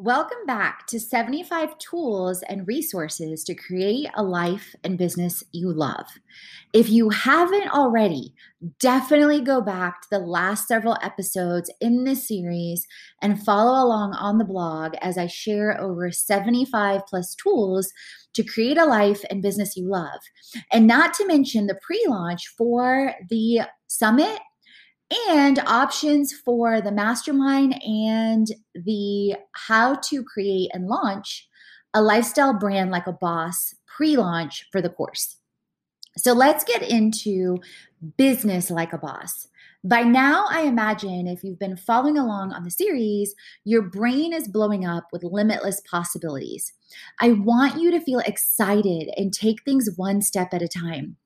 Welcome back to 75 tools and resources to create a life and business you love. If you haven't already, definitely go back to the last several episodes in this series and follow along on the blog as I share over 75 plus tools to create a life and business you love. And not to mention the pre launch for the summit and options for the mastermind and the how to create and launch a lifestyle brand like a boss pre launch for the course. So let's get into business like a boss. By now, I imagine if you've been following along on the series, your brain is blowing up with limitless possibilities. I want you to feel excited and take things one step at a time.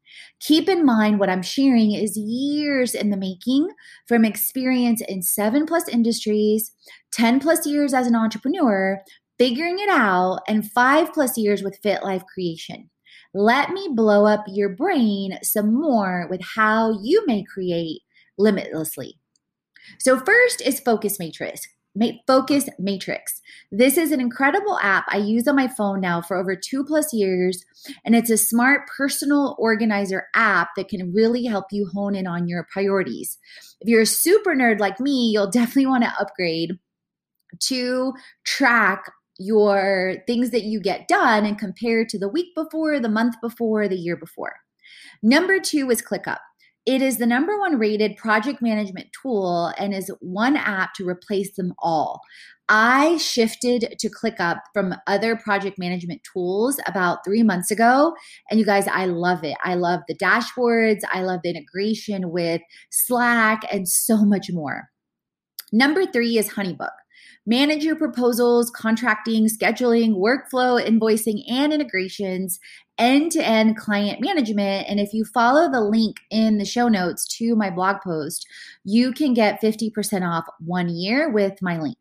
Keep in mind what I'm sharing is years in the making from experience in seven plus industries, 10 plus years as an entrepreneur, figuring it out, and five plus years with Fit Life Creation. Let me blow up your brain some more with how you may create limitlessly. So, first is Focus Matrix. Focus Matrix. This is an incredible app I use on my phone now for over two plus years, and it's a smart personal organizer app that can really help you hone in on your priorities. If you're a super nerd like me, you'll definitely want to upgrade to track your things that you get done and compare to the week before, the month before, the year before. Number two is ClickUp. It is the number one rated project management tool and is one app to replace them all. I shifted to ClickUp from other project management tools about three months ago. And you guys, I love it. I love the dashboards, I love the integration with Slack, and so much more. Number three is Honeybook. Manage your proposals, contracting, scheduling, workflow, invoicing, and integrations, end to end client management. And if you follow the link in the show notes to my blog post, you can get 50% off one year with my link.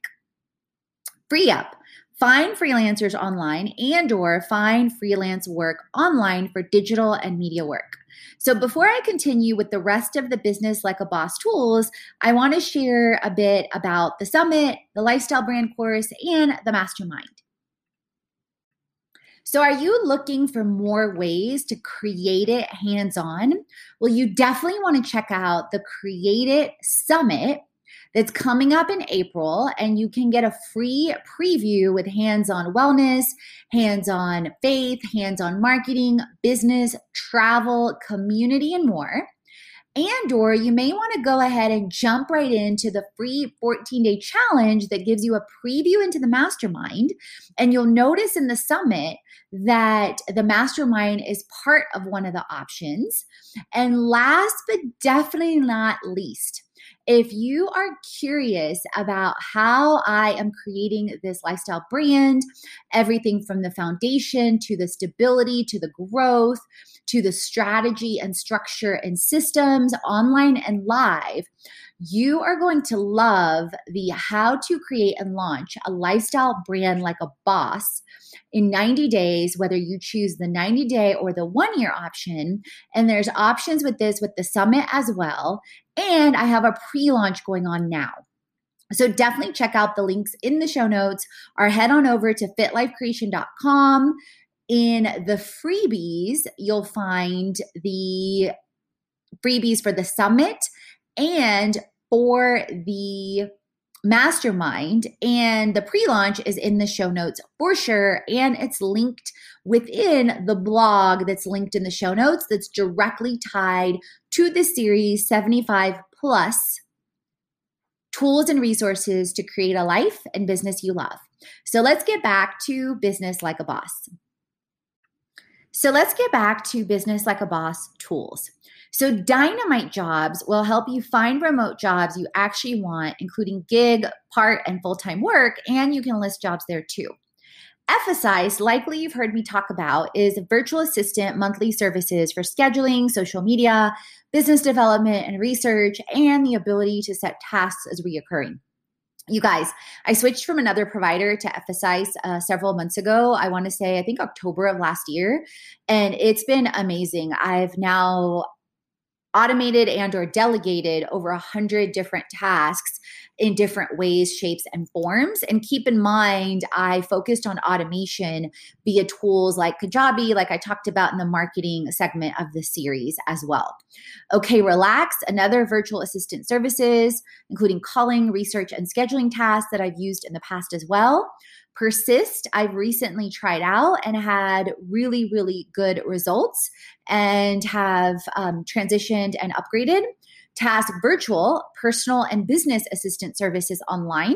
Free up find freelancers online and or find freelance work online for digital and media work so before i continue with the rest of the business like a boss tools i want to share a bit about the summit the lifestyle brand course and the mastermind so, are you looking for more ways to create it hands on? Well, you definitely want to check out the Create It Summit that's coming up in April, and you can get a free preview with hands on wellness, hands on faith, hands on marketing, business, travel, community, and more. And or you may want to go ahead and jump right into the free 14-day challenge that gives you a preview into the mastermind. And you'll notice in the summit that the mastermind is part of one of the options. And last but definitely not least, if you are curious about how I am creating this lifestyle brand, everything from the foundation to the stability to the growth to the strategy and structure and systems, online and live, you are going to love the how to create and launch a lifestyle brand like a boss in 90 days, whether you choose the 90 day or the one year option. And there's options with this with the summit as well. And I have a pre launch going on now. So definitely check out the links in the show notes or head on over to fitlifecreation.com. In the freebies, you'll find the freebies for the summit and for the mastermind and the pre-launch is in the show notes for sure and it's linked within the blog that's linked in the show notes that's directly tied to the series 75 plus tools and resources to create a life and business you love. So let's get back to business like a boss. So let's get back to business like a boss tools so, Dynamite Jobs will help you find remote jobs you actually want, including gig, part, and full time work, and you can list jobs there too. Emphasize, likely you've heard me talk about, is virtual assistant monthly services for scheduling, social media, business development, and research, and the ability to set tasks as reoccurring. You guys, I switched from another provider to Emphasize uh, several months ago. I want to say, I think October of last year, and it's been amazing. I've now automated and or delegated over a hundred different tasks in different ways shapes and forms. And keep in mind i focused on automation via tools like kajabi like i talked about in the marketing segment of the series as well. Okay relax another virtual assistant services including calling research and scheduling tasks that i've used in the past as well Persist, I've recently tried out and had really, really good results and have um, transitioned and upgraded. Task Virtual, personal and business assistant services online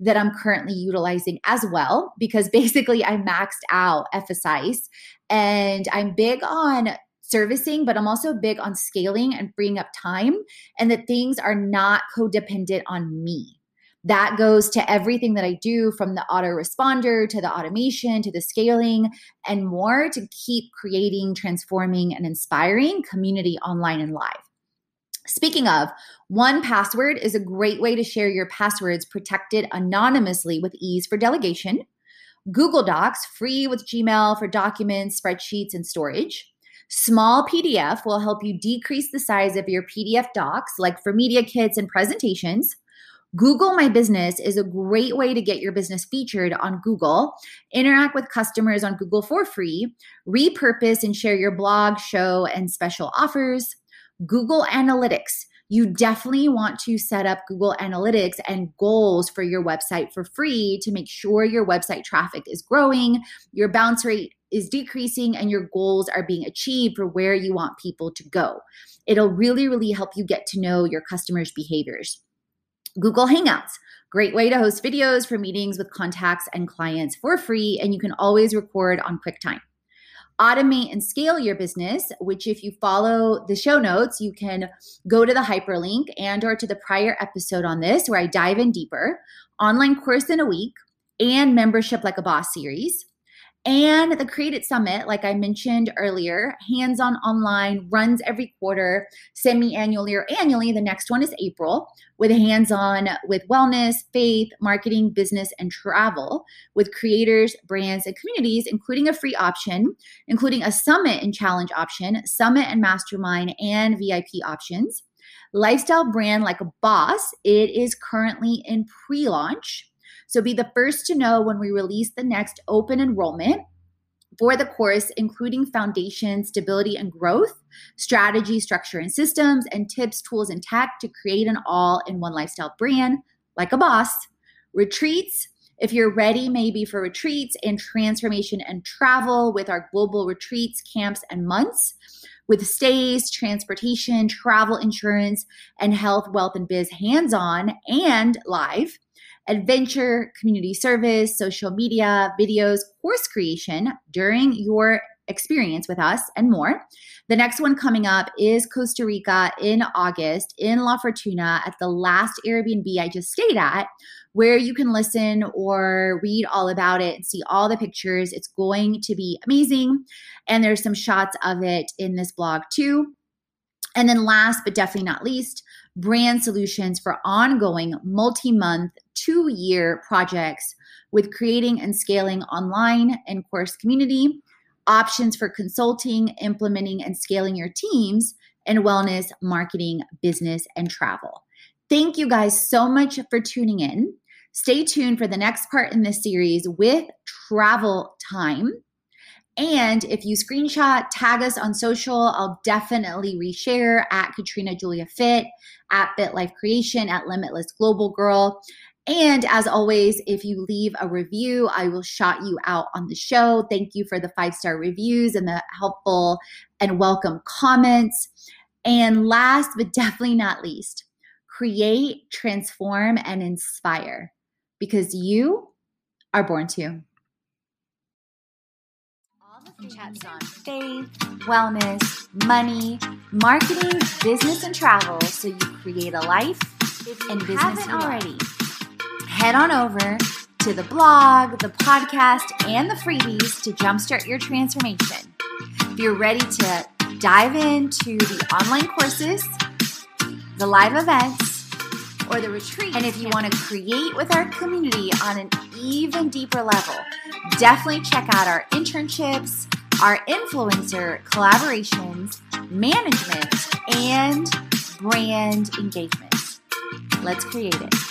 that I'm currently utilizing as well, because basically I maxed out Emphasize and I'm big on servicing, but I'm also big on scaling and freeing up time and that things are not codependent on me that goes to everything that I do from the autoresponder to the automation to the scaling and more to keep creating, transforming, and inspiring community online and live. Speaking of, 1Password is a great way to share your passwords protected anonymously with ease for delegation. Google Docs, free with Gmail for documents, spreadsheets, and storage. Small PDF will help you decrease the size of your PDF docs, like for media kits and presentations. Google My Business is a great way to get your business featured on Google, interact with customers on Google for free, repurpose and share your blog, show, and special offers. Google Analytics. You definitely want to set up Google Analytics and goals for your website for free to make sure your website traffic is growing, your bounce rate is decreasing, and your goals are being achieved for where you want people to go. It'll really, really help you get to know your customers' behaviors. Google Hangouts. Great way to host videos for meetings with contacts and clients for free, and you can always record on QuickTime. Automate and scale your business, which if you follow the show notes, you can go to the hyperlink and or to the prior episode on this where I dive in deeper. Online course in a week and membership like a boss series. And the Create It Summit, like I mentioned earlier, hands on online, runs every quarter, semi annually or annually. The next one is April, with hands on with wellness, faith, marketing, business, and travel with creators, brands, and communities, including a free option, including a summit and challenge option, summit and mastermind, and VIP options. Lifestyle brand like a boss, it is currently in pre launch so be the first to know when we release the next open enrollment for the course, including foundation, stability, and growth, strategy, structure, and systems, and tips, tools, and tech to create an all in one lifestyle brand like a boss. Retreats, if you're ready, maybe for retreats and transformation and travel with our global retreats, camps, and months with stays, transportation, travel insurance, and health, wealth, and biz hands on and live adventure, community service, social media, videos, course creation during your experience with us and more. The next one coming up is Costa Rica in August in La Fortuna at the last Airbnb I just stayed at, where you can listen or read all about it and see all the pictures. It's going to be amazing. And there's some shots of it in this blog too. And then last but definitely not least, brand solutions for ongoing multi month, two year projects with creating and scaling online and course community, options for consulting, implementing, and scaling your teams, and wellness, marketing, business, and travel. Thank you guys so much for tuning in. Stay tuned for the next part in this series with travel time. And if you screenshot, tag us on social, I'll definitely reshare at Katrina Julia Fit, at Fit Life Creation, at Limitless Global Girl. And as always, if you leave a review, I will shout you out on the show. Thank you for the five star reviews and the helpful and welcome comments. And last but definitely not least, create, transform, and inspire because you are born to. Chats on faith, wellness, money, marketing, business, and travel so you create a life and business already. Head on over to the blog, the podcast, and the freebies to jumpstart your transformation. If you're ready to dive into the online courses, the live events, or the retreat. And if you want to create with our community on an even deeper level, definitely check out our internships, our influencer collaborations, management, and brand engagement. Let's create it.